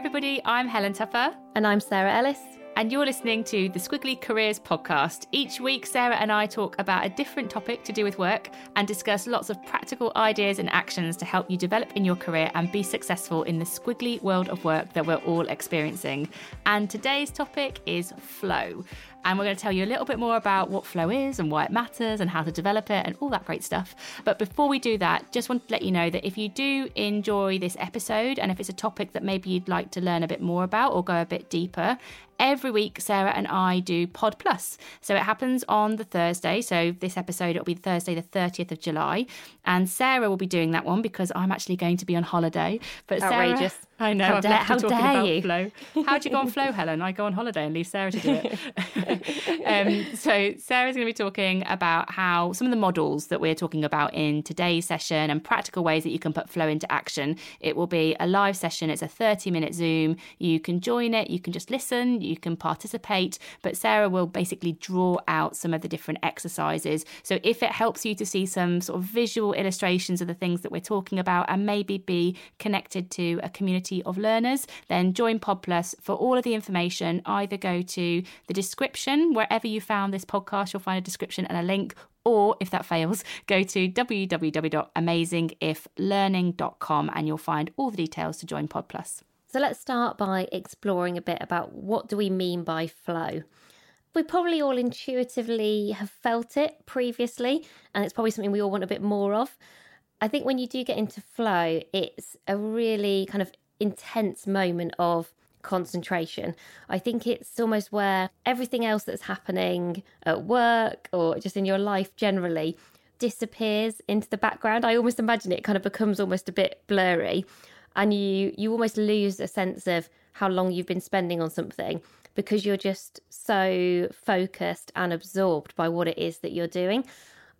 Everybody. I'm Helen Tupper. And I'm Sarah Ellis. And you're listening to the Squiggly Careers podcast. Each week, Sarah and I talk about a different topic to do with work and discuss lots of practical ideas and actions to help you develop in your career and be successful in the squiggly world of work that we're all experiencing. And today's topic is flow. And we're going to tell you a little bit more about what flow is and why it matters and how to develop it and all that great stuff. But before we do that, just want to let you know that if you do enjoy this episode and if it's a topic that maybe you'd like to learn a bit more about or go a bit deeper, every week Sarah and I do Pod Plus. So it happens on the Thursday. So this episode it'll be Thursday the 30th of July. And Sarah will be doing that one because I'm actually going to be on holiday. But Outrageous. I know. How I've dare- left how talking about you? flow. How'd you go on flow, Helen? I go on holiday and leave Sarah to do it. um, so Sarah's going to be talking about how some of the models that we're talking about in today's session and practical ways that you can put flow into action. It will be a live session. It's a 30 minute Zoom. You can join it. You can just listen. You can participate. But Sarah will basically draw out some of the different exercises. So if it helps you to see some sort of visual illustrations of the things that we're talking about and maybe be connected to a community of learners, then join Pod Plus. For all of the information, either go to the description, wherever you found this podcast, you'll find a description and a link. Or if that fails, go to www.amazingiflearning.com and you'll find all the details to join Pod Plus. So let's start by exploring a bit about what do we mean by flow. We probably all intuitively have felt it previously, and it's probably something we all want a bit more of. I think when you do get into flow, it's a really kind of intense moment of concentration. I think it's almost where everything else that's happening at work or just in your life generally disappears into the background. I almost imagine it kind of becomes almost a bit blurry and you you almost lose a sense of how long you've been spending on something because you're just so focused and absorbed by what it is that you're doing.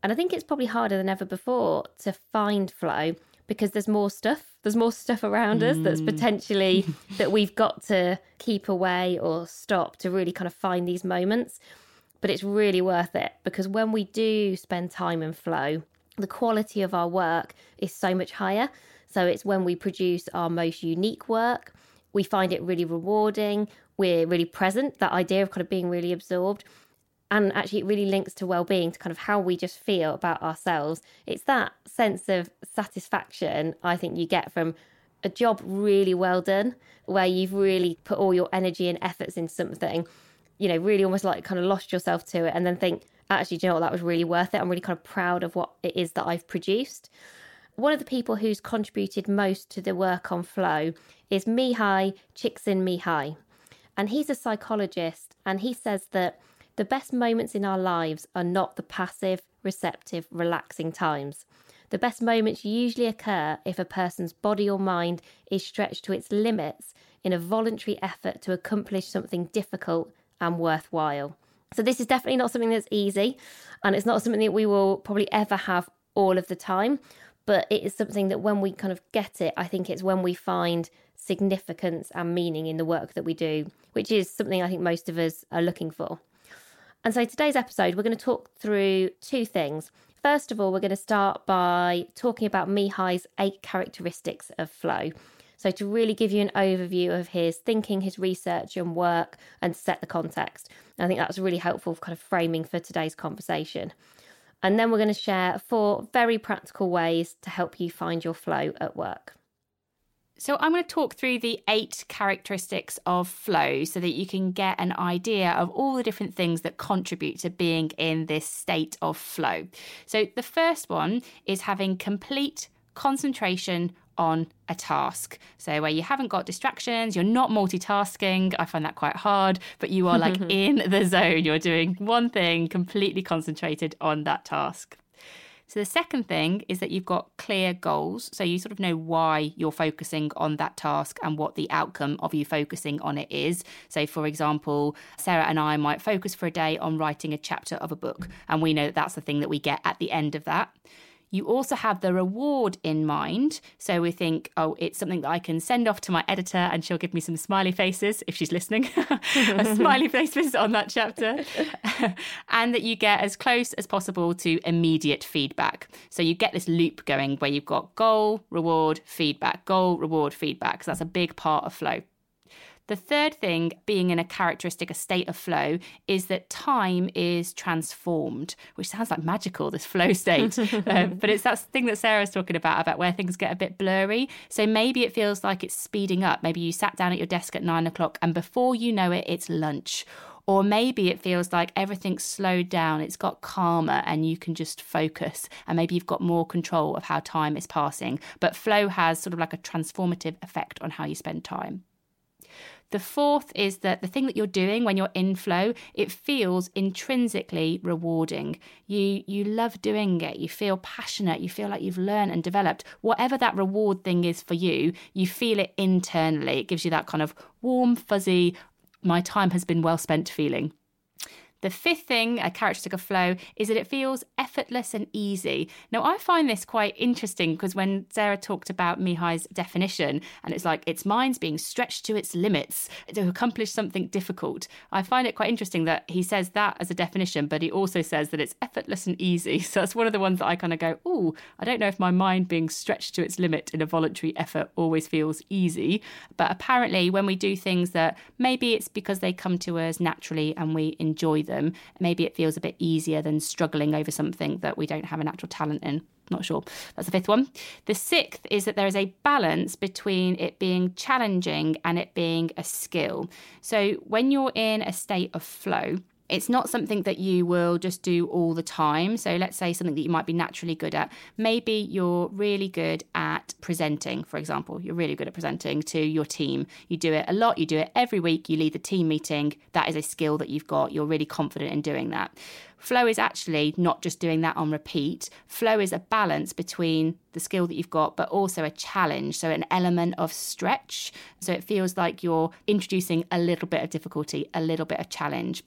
And I think it's probably harder than ever before to find flow because there's more stuff. There's more stuff around us that's mm. potentially that we've got to keep away or stop to really kind of find these moments. But it's really worth it because when we do spend time in flow, the quality of our work is so much higher. So it's when we produce our most unique work, we find it really rewarding, we're really present, that idea of kind of being really absorbed. And actually, it really links to well being, to kind of how we just feel about ourselves. It's that sense of satisfaction I think you get from a job really well done, where you've really put all your energy and efforts into something, you know, really almost like kind of lost yourself to it, and then think, actually, you know what, that was really worth it. I'm really kind of proud of what it is that I've produced. One of the people who's contributed most to the work on flow is Mihai Csikszentmihalyi. And he's a psychologist, and he says that the best moments in our lives are not the passive, receptive, relaxing times. The best moments usually occur if a person's body or mind is stretched to its limits in a voluntary effort to accomplish something difficult and worthwhile. So, this is definitely not something that's easy, and it's not something that we will probably ever have all of the time. But it is something that when we kind of get it, I think it's when we find significance and meaning in the work that we do, which is something I think most of us are looking for. And so today's episode, we're going to talk through two things. First of all, we're going to start by talking about Mihai's eight characteristics of flow. So, to really give you an overview of his thinking, his research, and work, and set the context. I think that's really helpful kind of framing for today's conversation. And then we're going to share four very practical ways to help you find your flow at work. So, I'm going to talk through the eight characteristics of flow so that you can get an idea of all the different things that contribute to being in this state of flow. So, the first one is having complete concentration on a task. So, where you haven't got distractions, you're not multitasking. I find that quite hard, but you are like in the zone. You're doing one thing, completely concentrated on that task. So, the second thing is that you've got clear goals. So, you sort of know why you're focusing on that task and what the outcome of you focusing on it is. So, for example, Sarah and I might focus for a day on writing a chapter of a book, and we know that that's the thing that we get at the end of that. You also have the reward in mind. So we think, oh, it's something that I can send off to my editor and she'll give me some smiley faces if she's listening, a smiley faces on that chapter. and that you get as close as possible to immediate feedback. So you get this loop going where you've got goal, reward, feedback, goal, reward, feedback. So that's a big part of flow. The third thing, being in a characteristic, a state of flow, is that time is transformed, which sounds like magical, this flow state. um, but it's that thing that Sarah's talking about, about where things get a bit blurry. So maybe it feels like it's speeding up. Maybe you sat down at your desk at nine o'clock and before you know it, it's lunch. Or maybe it feels like everything's slowed down, it's got calmer, and you can just focus. And maybe you've got more control of how time is passing. But flow has sort of like a transformative effect on how you spend time. The fourth is that the thing that you're doing when you're in flow, it feels intrinsically rewarding. You you love doing it. You feel passionate. You feel like you've learned and developed. Whatever that reward thing is for you, you feel it internally. It gives you that kind of warm, fuzzy, my time has been well spent feeling. The fifth thing, a characteristic of flow, is that it feels effortless and easy. Now, I find this quite interesting because when Sarah talked about Mihai's definition, and it's like its mind's being stretched to its limits to accomplish something difficult, I find it quite interesting that he says that as a definition, but he also says that it's effortless and easy. So that's one of the ones that I kind of go, oh, I don't know if my mind being stretched to its limit in a voluntary effort always feels easy. But apparently, when we do things that maybe it's because they come to us naturally and we enjoy them them, maybe it feels a bit easier than struggling over something that we don't have a natural talent in. Not sure. That's the fifth one. The sixth is that there is a balance between it being challenging and it being a skill. So when you're in a state of flow, it's not something that you will just do all the time. So let's say something that you might be naturally good at. Maybe you're really good at presenting, for example. You're really good at presenting to your team. You do it a lot, you do it every week, you lead the team meeting. That is a skill that you've got. You're really confident in doing that. Flow is actually not just doing that on repeat. Flow is a balance between the skill that you've got, but also a challenge. So, an element of stretch. So, it feels like you're introducing a little bit of difficulty, a little bit of challenge.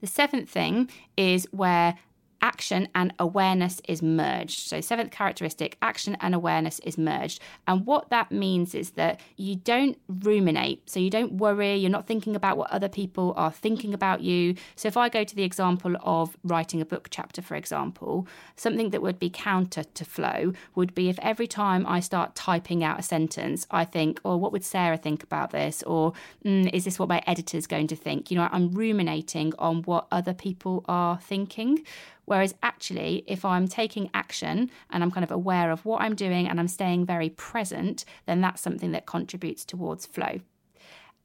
The seventh thing is where action and awareness is merged. So, seventh characteristic, action and awareness is merged. And what that means is that you don't ruminate. So, you don't worry, you're not thinking about what other people are thinking about you. So, if I go to the example of writing a book chapter, for example, something that would be counter to flow would be if every time I start typing out a sentence, I think, oh, what would Sarah think about this? Or mm, is this what my editor's going to think? You know, I'm ruminating on what other people are thinking Whereas actually, if I'm taking action and I'm kind of aware of what I'm doing and I'm staying very present, then that's something that contributes towards flow.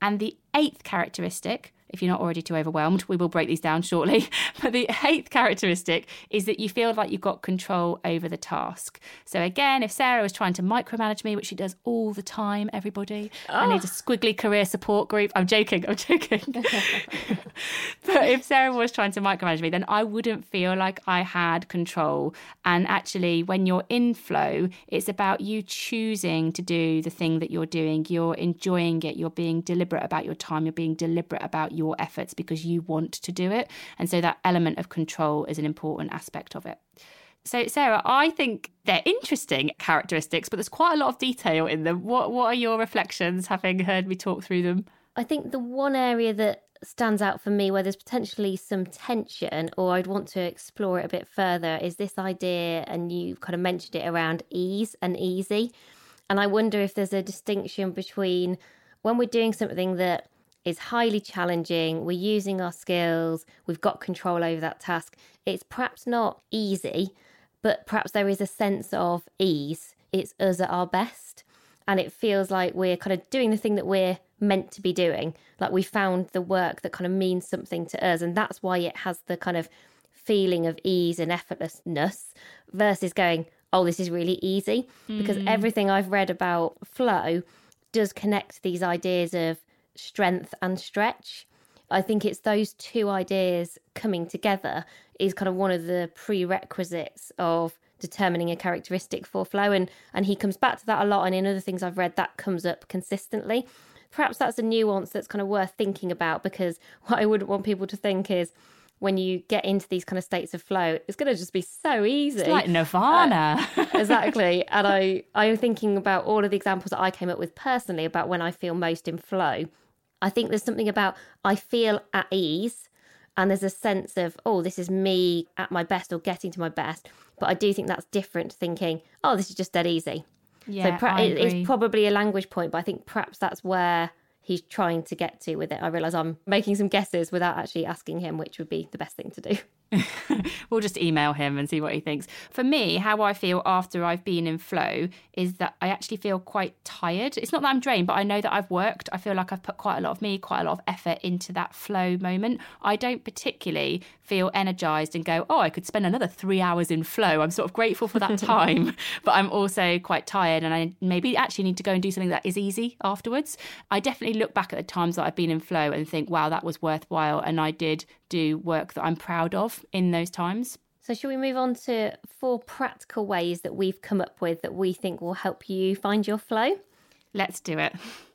And the eighth characteristic if you're not already too overwhelmed. We will break these down shortly. But the eighth characteristic is that you feel like you've got control over the task. So, again, if Sarah was trying to micromanage me, which she does all the time, everybody, oh. I need a ah. squiggly career support group. I'm joking, I'm joking. but if Sarah was trying to micromanage me, then I wouldn't feel like I had control. And actually, when you're in flow, it's about you choosing to do the thing that you're doing. You're enjoying it. You're being deliberate about your time. You're being deliberate about your efforts because you want to do it. And so that element of control is an important aspect of it. So, Sarah, I think they're interesting characteristics, but there's quite a lot of detail in them. What What are your reflections, having heard me talk through them? I think the one area that stands out for me where there's potentially some tension or I'd want to explore it a bit further is this idea, and you kind of mentioned it around ease and easy. And I wonder if there's a distinction between when we're doing something that is highly challenging. We're using our skills, we've got control over that task. It's perhaps not easy, but perhaps there is a sense of ease. It's us at our best. And it feels like we're kind of doing the thing that we're meant to be doing. Like we found the work that kind of means something to us. And that's why it has the kind of feeling of ease and effortlessness versus going, oh, this is really easy. Mm. Because everything I've read about flow does connect these ideas of strength and stretch. I think it's those two ideas coming together is kind of one of the prerequisites of determining a characteristic for flow and and he comes back to that a lot and in other things I've read that comes up consistently. Perhaps that's a nuance that's kind of worth thinking about because what I wouldn't want people to think is when you get into these kind of states of flow, it's going to just be so easy. It's like nirvana. Uh, exactly. And I, I'm thinking about all of the examples that I came up with personally about when I feel most in flow. I think there's something about I feel at ease and there's a sense of, oh, this is me at my best or getting to my best. But I do think that's different to thinking, oh, this is just dead easy. Yeah, so pra- it's probably a language point, but I think perhaps that's where he's trying to get to with it. I realise I'm making some guesses without actually asking him which would be the best thing to do. we'll just email him and see what he thinks. For me, how I feel after I've been in flow is that I actually feel quite tired. It's not that I'm drained, but I know that I've worked. I feel like I've put quite a lot of me, quite a lot of effort into that flow moment. I don't particularly feel energized and go, oh, I could spend another three hours in flow. I'm sort of grateful for that time, but I'm also quite tired and I maybe actually need to go and do something that is easy afterwards. I definitely look back at the times that I've been in flow and think, wow, that was worthwhile. And I did do work that I'm proud of in those times. So, should we move on to four practical ways that we've come up with that we think will help you find your flow? Let's do it.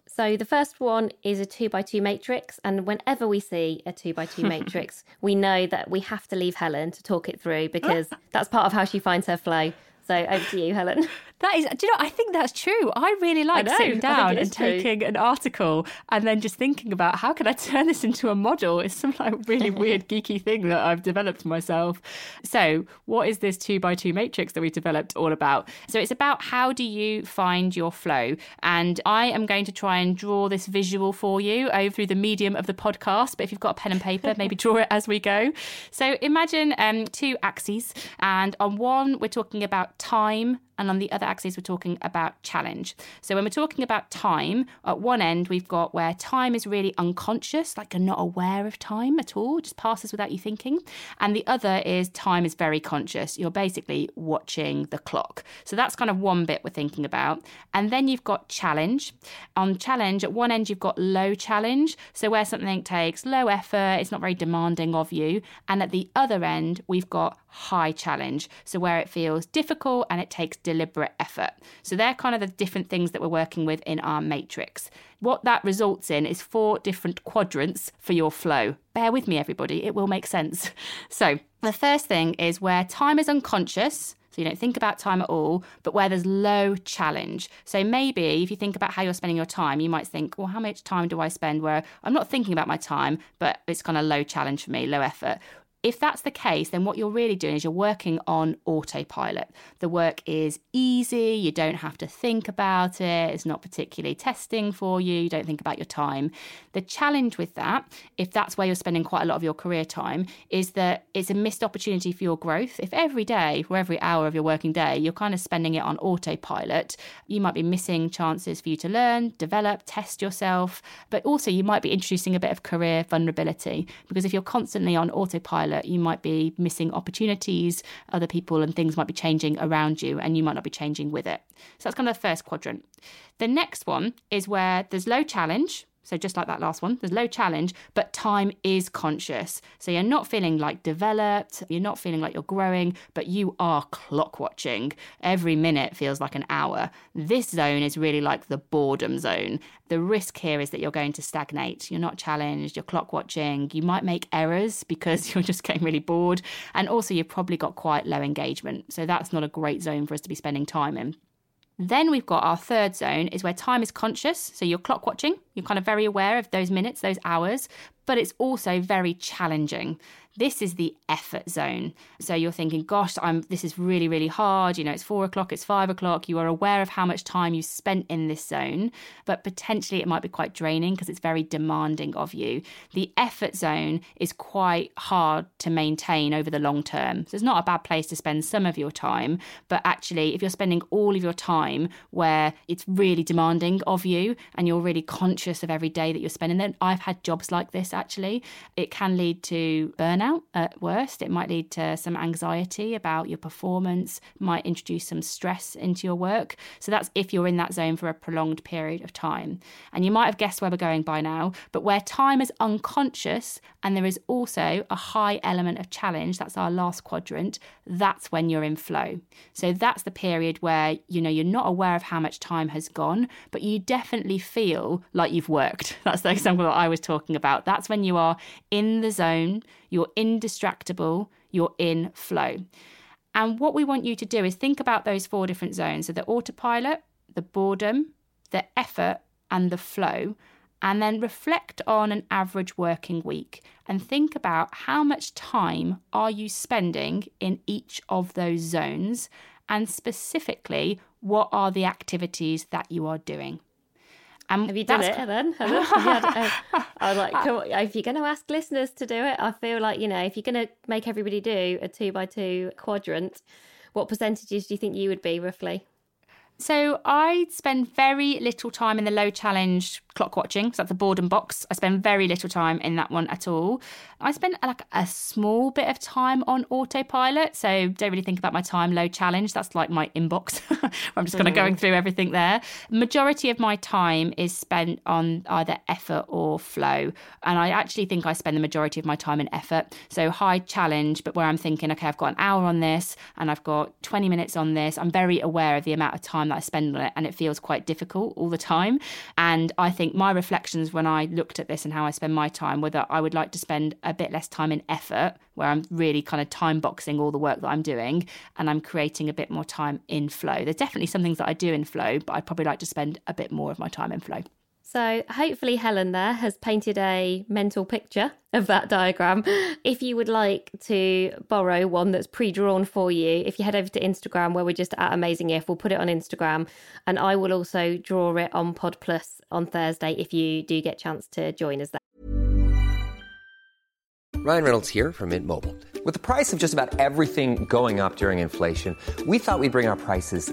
So, the first one is a two by two matrix. And whenever we see a two by two matrix, we know that we have to leave Helen to talk it through because that's part of how she finds her flow. So, over to you, Helen. That is, do you know, I think that's true. I really like I sitting down and true. taking an article and then just thinking about how can I turn this into a model? It's some like really weird, geeky thing that I've developed myself. So, what is this two by two matrix that we developed all about? So, it's about how do you find your flow? And I am going to try and draw this visual for you over through the medium of the podcast. But if you've got a pen and paper, maybe draw it as we go. So, imagine um, two axes, and on one, we're talking about time and on the other axis, we're talking about challenge. So when we're talking about time, at one end, we've got where time is really unconscious, like you're not aware of time at all, just passes without you thinking. And the other is time is very conscious. You're basically watching the clock. So that's kind of one bit we're thinking about. And then you've got challenge. On challenge, at one end, you've got low challenge. So where something takes low effort, it's not very demanding of you. And at the other end, we've got high challenge. So where it feels difficult and it takes deliberate effort. So they're kind of the different things that we're working with in our matrix. What that results in is four different quadrants for your flow. Bear with me, everybody, it will make sense. So the first thing is where time is unconscious. So you don't think about time at all, but where there's low challenge. So maybe if you think about how you're spending your time, you might think, well, how much time do I spend where I'm not thinking about my time, but it's kind of low challenge for me, low effort. If that's the case, then what you're really doing is you're working on autopilot. The work is easy, you don't have to think about it, it's not particularly testing for you, you don't think about your time. The challenge with that, if that's where you're spending quite a lot of your career time, is that it's a missed opportunity for your growth. If every day, or every hour of your working day, you're kind of spending it on autopilot, you might be missing chances for you to learn, develop, test yourself, but also you might be introducing a bit of career vulnerability because if you're constantly on autopilot, you might be missing opportunities, other people and things might be changing around you, and you might not be changing with it. So that's kind of the first quadrant. The next one is where there's low challenge, so just like that last one, there's low challenge, but time is conscious. So you're not feeling like developed, you're not feeling like you're growing, but you are clock watching. Every minute feels like an hour. This zone is really like the boredom zone. The risk here is that you're going to stagnate. You're not challenged, you're clock watching. You might make errors because you're just getting really bored. And also, you've probably got quite low engagement. So that's not a great zone for us to be spending time in. Then we've got our third zone is where time is conscious. So you're clock watching, you're kind of very aware of those minutes, those hours, but it's also very challenging. This is the effort zone. So you're thinking, gosh, I'm this is really, really hard. You know, it's four o'clock, it's five o'clock. You are aware of how much time you spent in this zone, but potentially it might be quite draining because it's very demanding of you. The effort zone is quite hard to maintain over the long term. So it's not a bad place to spend some of your time, but actually, if you're spending all of your time where it's really demanding of you and you're really conscious of every day that you're spending, then I've had jobs like this actually. It can lead to burnout at worst. It might lead to some anxiety about your performance, might introduce some stress into your work. So that's if you're in that zone for a prolonged period of time. And you might have guessed where we're going by now, but where time is unconscious and there is also a high element of challenge, that's our last quadrant, that's when you're in flow. So that's the period where, you know, you're not aware of how much time has gone, but you definitely feel like you've worked. That's the example that I was talking about. That's when you are in the zone, you're indistractable, you're in flow. And what we want you to do is think about those four different zones. So the autopilot, the boredom, the effort, and the flow. And then reflect on an average working week and think about how much time are you spending in each of those zones and specifically what are the activities that you are doing. And Have you done it then? uh, I was like, come on, if you're going to ask listeners to do it, I feel like you know, if you're going to make everybody do a two by two quadrant, what percentages do you think you would be roughly? So I spend very little time in the low challenge clock watching. So that's the boredom box. I spend very little time in that one at all. I spend like a small bit of time on autopilot. So don't really think about my time low challenge. That's like my inbox. I'm just kind of mm. going through everything there. Majority of my time is spent on either effort or flow. And I actually think I spend the majority of my time in effort. So high challenge, but where I'm thinking, okay, I've got an hour on this and I've got 20 minutes on this. I'm very aware of the amount of time that I spend on it and it feels quite difficult all the time. And I think think my reflections when I looked at this and how I spend my time were that I would like to spend a bit less time in effort, where I'm really kind of time boxing all the work that I'm doing, and I'm creating a bit more time in flow. There's definitely some things that I do in flow, but I'd probably like to spend a bit more of my time in flow. So, hopefully, Helen there has painted a mental picture of that diagram. If you would like to borrow one that's pre drawn for you, if you head over to Instagram where we're just at Amazing If, we'll put it on Instagram. And I will also draw it on Pod Plus on Thursday if you do get a chance to join us there. Ryan Reynolds here from Mint Mobile. With the price of just about everything going up during inflation, we thought we'd bring our prices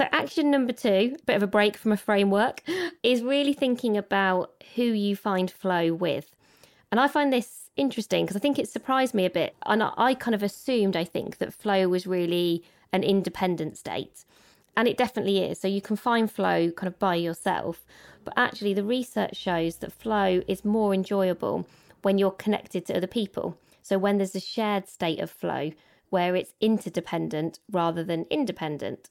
So, action number two, a bit of a break from a framework, is really thinking about who you find flow with. And I find this interesting because I think it surprised me a bit. And I kind of assumed, I think, that flow was really an independent state. And it definitely is. So you can find flow kind of by yourself. But actually, the research shows that flow is more enjoyable when you're connected to other people. So when there's a shared state of flow where it's interdependent rather than independent.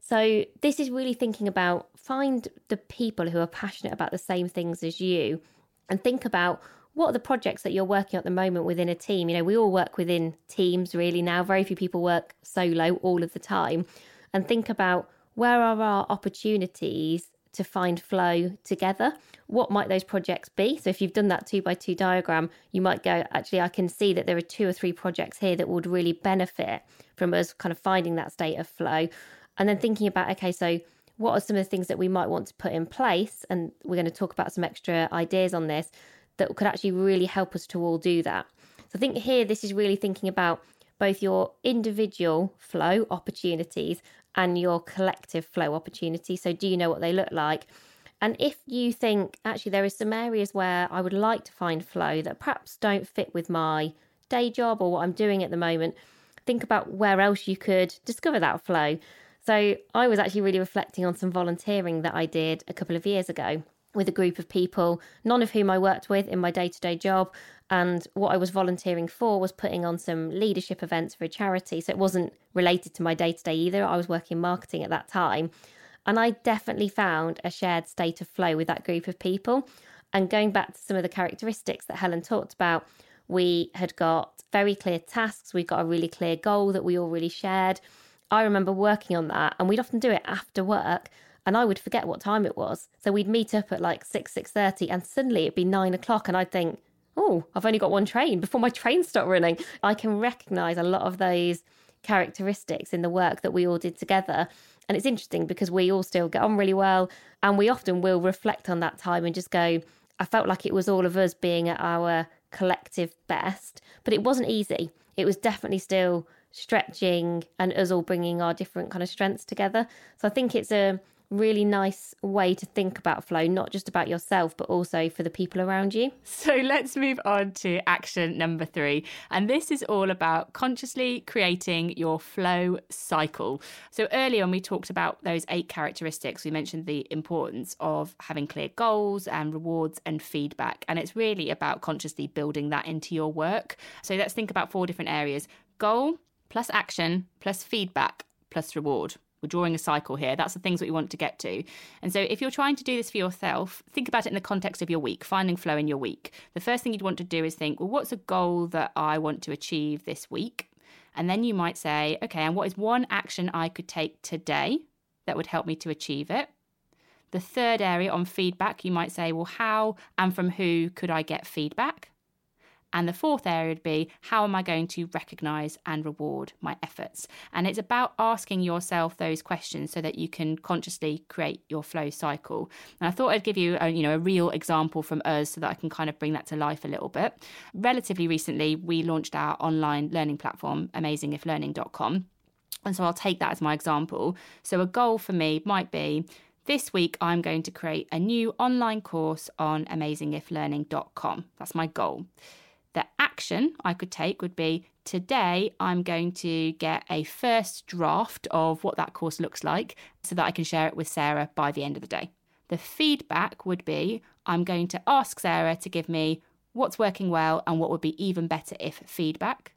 So, this is really thinking about find the people who are passionate about the same things as you and think about what are the projects that you're working at the moment within a team? You know, we all work within teams really now. Very few people work solo all of the time. And think about where are our opportunities to find flow together? What might those projects be? So, if you've done that two by two diagram, you might go, actually, I can see that there are two or three projects here that would really benefit from us kind of finding that state of flow. And then thinking about, okay, so what are some of the things that we might want to put in place? And we're going to talk about some extra ideas on this that could actually really help us to all do that. So, I think here, this is really thinking about both your individual flow opportunities and your collective flow opportunity. So, do you know what they look like? And if you think actually there is some areas where I would like to find flow that perhaps don't fit with my day job or what I'm doing at the moment, think about where else you could discover that flow. So, I was actually really reflecting on some volunteering that I did a couple of years ago with a group of people, none of whom I worked with in my day to day job. And what I was volunteering for was putting on some leadership events for a charity. So it wasn't related to my day to day either. I was working marketing at that time. And I definitely found a shared state of flow with that group of people. And going back to some of the characteristics that Helen talked about, we had got very clear tasks. We got a really clear goal that we all really shared. I remember working on that, and we'd often do it after work and I would forget what time it was. So we'd meet up at like six, six thirty, and suddenly it'd be nine o'clock, and I'd think, oh, I've only got one train before my train stopped running. I can recognise a lot of those characteristics in the work that we all did together. And it's interesting because we all still get on really well, and we often will reflect on that time and just go, I felt like it was all of us being at our collective best, but it wasn't easy. It was definitely still stretching and us all bringing our different kind of strengths together. So I think it's a really nice way to think about flow, not just about yourself, but also for the people around you. So let's move on to action number three. And this is all about consciously creating your flow cycle. So earlier on, we talked about those eight characteristics. We mentioned the importance of having clear goals and rewards and feedback. And it's really about consciously building that into your work. So let's think about four different areas goal plus action plus feedback plus reward. We're drawing a cycle here. That's the things that we want to get to. And so, if you're trying to do this for yourself, think about it in the context of your week, finding flow in your week. The first thing you'd want to do is think, well, what's a goal that I want to achieve this week? And then you might say, okay, and what is one action I could take today that would help me to achieve it? The third area on feedback, you might say, well, how and from who could I get feedback? And the fourth area would be how am I going to recognize and reward my efforts? And it's about asking yourself those questions so that you can consciously create your flow cycle. And I thought I'd give you a, you know a real example from us so that I can kind of bring that to life a little bit. Relatively recently, we launched our online learning platform, amazingiflearning.com. And so I'll take that as my example. So a goal for me might be this week, I'm going to create a new online course on amazingiflearning.com. That's my goal. The action I could take would be today I'm going to get a first draft of what that course looks like so that I can share it with Sarah by the end of the day. The feedback would be I'm going to ask Sarah to give me what's working well and what would be even better if feedback.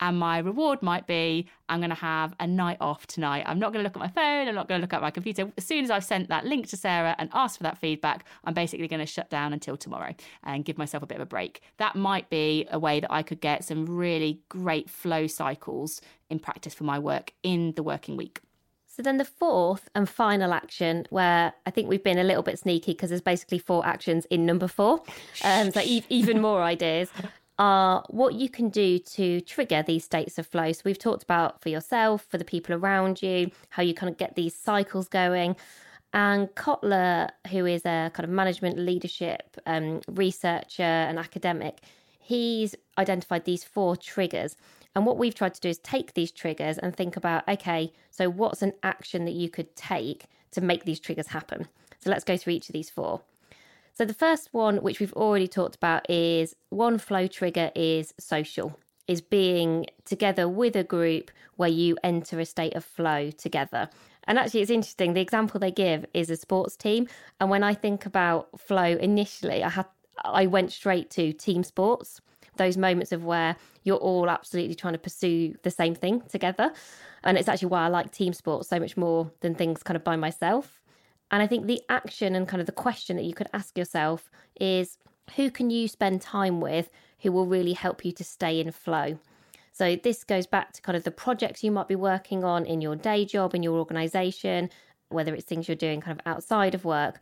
And my reward might be I'm going to have a night off tonight. I'm not going to look at my phone. I'm not going to look at my computer. As soon as I've sent that link to Sarah and asked for that feedback, I'm basically going to shut down until tomorrow and give myself a bit of a break. That might be a way that I could get some really great flow cycles in practice for my work in the working week. So then the fourth and final action, where I think we've been a little bit sneaky because there's basically four actions in number four, um, so e- even more ideas are what you can do to trigger these states of flow. So we've talked about for yourself, for the people around you, how you kind of get these cycles going. And Kotler, who is a kind of management leadership um, researcher and academic, he's identified these four triggers. And what we've tried to do is take these triggers and think about okay, so what's an action that you could take to make these triggers happen? So let's go through each of these four. So the first one, which we've already talked about, is one flow trigger is social, is being together with a group where you enter a state of flow together. And actually, it's interesting. The example they give is a sports team. And when I think about flow initially, I had I went straight to team sports. Those moments of where you're all absolutely trying to pursue the same thing together. And it's actually why I like team sports so much more than things kind of by myself. And I think the action and kind of the question that you could ask yourself is who can you spend time with who will really help you to stay in flow? So, this goes back to kind of the projects you might be working on in your day job, in your organization, whether it's things you're doing kind of outside of work.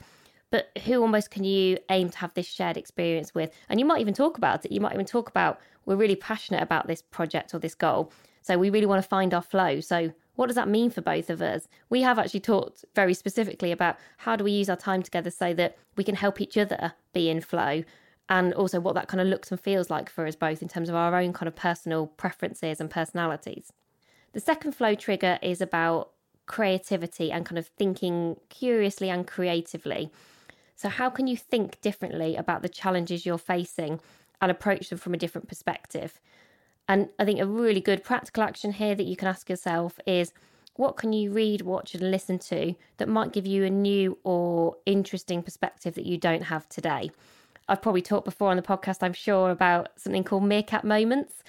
But who almost can you aim to have this shared experience with? And you might even talk about it. You might even talk about, we're really passionate about this project or this goal. So, we really want to find our flow. So, what does that mean for both of us? We have actually talked very specifically about how do we use our time together so that we can help each other be in flow and also what that kind of looks and feels like for us both in terms of our own kind of personal preferences and personalities. The second flow trigger is about creativity and kind of thinking curiously and creatively. So, how can you think differently about the challenges you're facing and approach them from a different perspective? And I think a really good practical action here that you can ask yourself is what can you read, watch, and listen to that might give you a new or interesting perspective that you don't have today? I've probably talked before on the podcast, I'm sure, about something called meerkat moments.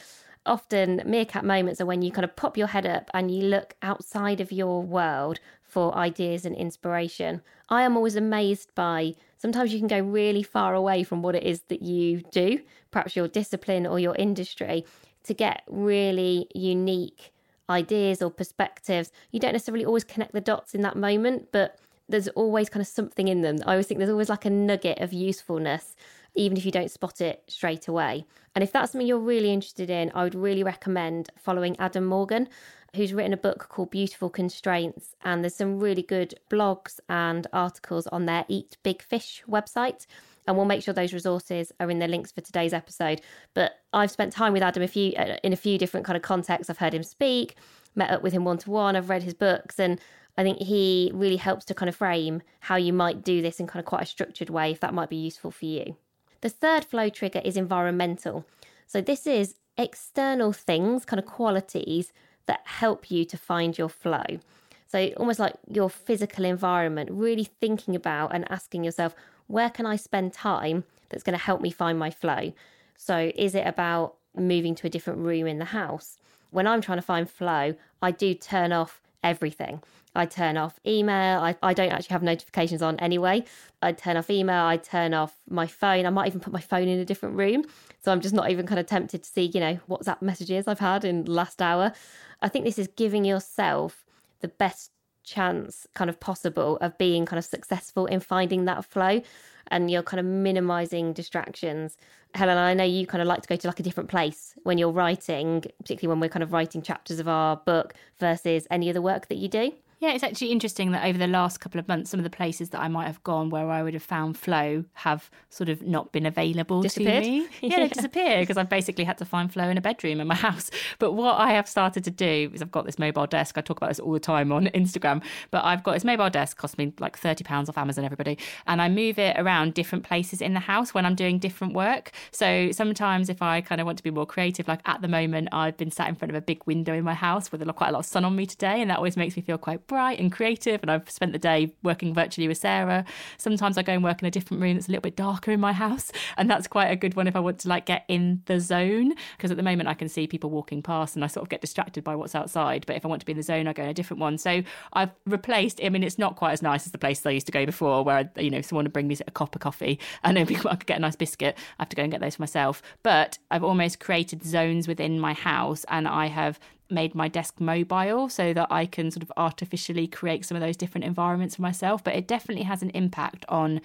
Often, meerkat moments are when you kind of pop your head up and you look outside of your world for ideas and inspiration. I am always amazed by sometimes you can go really far away from what it is that you do, perhaps your discipline or your industry, to get really unique ideas or perspectives. You don't necessarily always connect the dots in that moment, but there's always kind of something in them. I always think there's always like a nugget of usefulness, even if you don't spot it straight away. And if that's something you're really interested in, I would really recommend following Adam Morgan, who's written a book called Beautiful Constraints. And there's some really good blogs and articles on their Eat Big Fish website. And we'll make sure those resources are in the links for today's episode. But I've spent time with Adam a few uh, in a few different kind of contexts. I've heard him speak, met up with him one to one. I've read his books, and I think he really helps to kind of frame how you might do this in kind of quite a structured way, if that might be useful for you. The third flow trigger is environmental. So, this is external things, kind of qualities that help you to find your flow. So, almost like your physical environment, really thinking about and asking yourself, where can I spend time that's going to help me find my flow? So, is it about moving to a different room in the house? When I'm trying to find flow, I do turn off everything. I turn off email. I, I don't actually have notifications on anyway. I turn off email. I turn off my phone. I might even put my phone in a different room. So I'm just not even kind of tempted to see, you know, WhatsApp messages I've had in the last hour. I think this is giving yourself the best chance kind of possible of being kind of successful in finding that flow and you're kind of minimizing distractions. Helen, I know you kind of like to go to like a different place when you're writing, particularly when we're kind of writing chapters of our book versus any other work that you do. Yeah, it's actually interesting that over the last couple of months, some of the places that I might have gone where I would have found flow have sort of not been available to me. Yeah, they disappeared because I've basically had to find flow in a bedroom in my house. But what I have started to do is I've got this mobile desk. I talk about this all the time on Instagram, but I've got this mobile desk, cost me like £30 off Amazon, everybody. And I move it around different places in the house when I'm doing different work. So sometimes if I kind of want to be more creative, like at the moment, I've been sat in front of a big window in my house with quite a lot of sun on me today. And that always makes me feel quite bright and creative. And I've spent the day working virtually with Sarah. Sometimes I go and work in a different room that's a little bit darker in my house. And that's quite a good one if I want to like get in the zone. Because at the moment I can see people walking past and I sort of get distracted by what's outside. But if I want to be in the zone, I go in a different one. So I've replaced, I mean, it's not quite as nice as the place I used to go before where, you know, someone would bring me a cup of coffee and then I could get a nice biscuit. I have to go and get those for myself. But I've almost created zones within my house and I have made my desk mobile so that I can sort of artificially create some of those different environments for myself. But it definitely has an impact on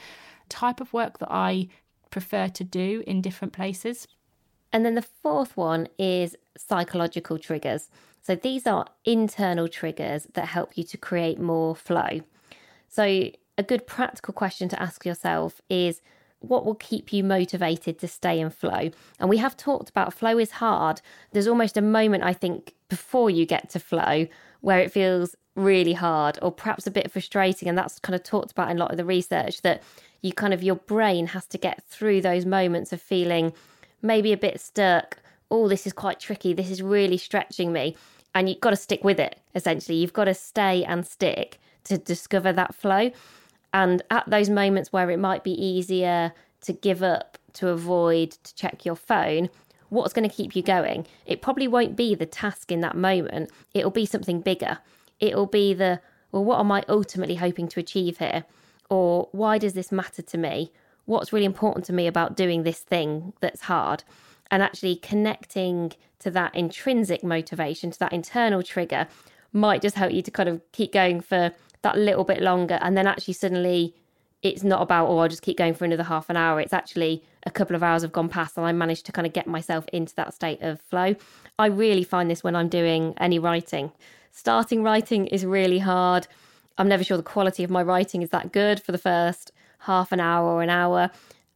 type of work that I prefer to do in different places. And then the fourth one is psychological triggers. So these are internal triggers that help you to create more flow. So a good practical question to ask yourself is what will keep you motivated to stay in flow? And we have talked about flow is hard. There's almost a moment, I think, before you get to flow where it feels really hard or perhaps a bit frustrating. And that's kind of talked about in a lot of the research that you kind of, your brain has to get through those moments of feeling maybe a bit stuck. Oh, this is quite tricky. This is really stretching me. And you've got to stick with it, essentially. You've got to stay and stick to discover that flow. And at those moments where it might be easier to give up, to avoid, to check your phone, what's going to keep you going? It probably won't be the task in that moment. It'll be something bigger. It'll be the, well, what am I ultimately hoping to achieve here? Or why does this matter to me? what's really important to me about doing this thing that's hard and actually connecting to that intrinsic motivation, to that internal trigger, might just help you to kind of keep going for that little bit longer. And then actually, suddenly, it's not about, oh, I'll just keep going for another half an hour. It's actually a couple of hours have gone past and I managed to kind of get myself into that state of flow. I really find this when I'm doing any writing. Starting writing is really hard. I'm never sure the quality of my writing is that good for the first half an hour or an hour.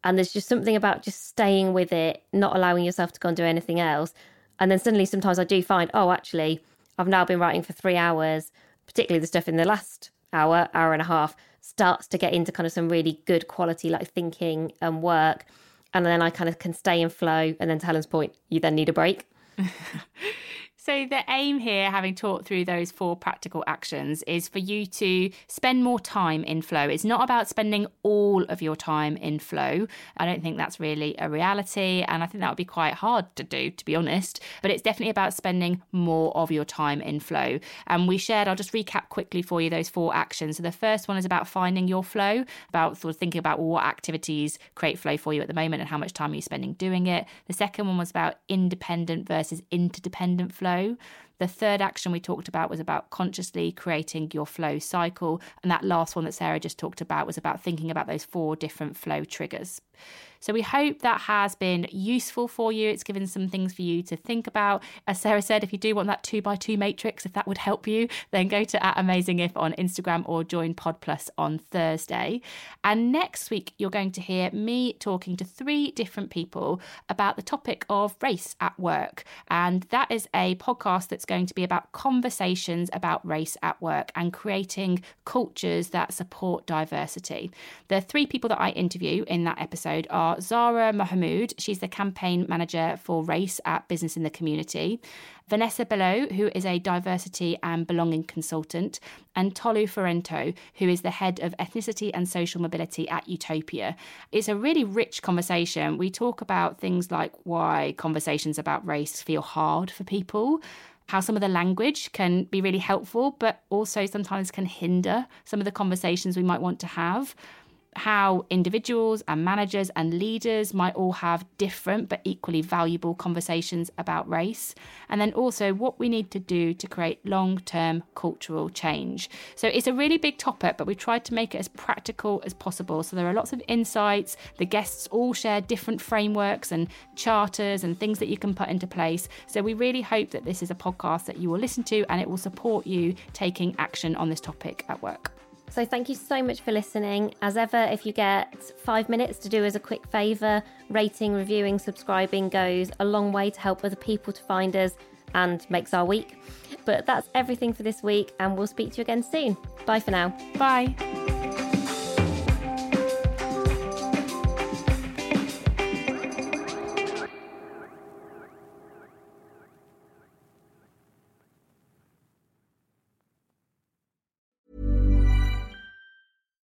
And there's just something about just staying with it, not allowing yourself to go and do anything else. And then suddenly, sometimes I do find, oh, actually, I've now been writing for three hours, particularly the stuff in the last hour, hour and a half, starts to get into kind of some really good quality, like thinking and work. And then I kind of can stay in flow. And then to Helen's point, you then need a break. So, the aim here, having talked through those four practical actions, is for you to spend more time in flow. It's not about spending all of your time in flow. I don't think that's really a reality. And I think that would be quite hard to do, to be honest. But it's definitely about spending more of your time in flow. And we shared, I'll just recap quickly for you those four actions. So, the first one is about finding your flow, about sort of thinking about what activities create flow for you at the moment and how much time you're you spending doing it. The second one was about independent versus interdependent flow flow. The third action we talked about was about consciously creating your flow cycle. And that last one that Sarah just talked about was about thinking about those four different flow triggers. So we hope that has been useful for you. It's given some things for you to think about. As Sarah said, if you do want that two by two matrix, if that would help you, then go to at Amazing If on Instagram or join Pod Plus on Thursday. And next week, you're going to hear me talking to three different people about the topic of race at work. And that is a podcast that's going to be about conversations about race at work and creating cultures that support diversity. The three people that I interview in that episode are Zara Mahmood. She's the campaign manager for race at Business in the Community. Vanessa Below, who is a diversity and belonging consultant, and Tolu Farinto, who is the head of ethnicity and social mobility at Utopia. It's a really rich conversation. We talk about things like why conversations about race feel hard for people how some of the language can be really helpful, but also sometimes can hinder some of the conversations we might want to have how individuals and managers and leaders might all have different but equally valuable conversations about race, and then also what we need to do to create long term cultural change. So it's a really big topic, but we tried to make it as practical as possible. So there are lots of insights. The guests all share different frameworks and charters and things that you can put into place. So we really hope that this is a podcast that you will listen to and it will support you taking action on this topic at work. So thank you so much for listening. As ever, if you get five minutes to do as a quick favour, rating, reviewing, subscribing goes a long way to help other people to find us and makes our week. But that's everything for this week, and we'll speak to you again soon. Bye for now. Bye.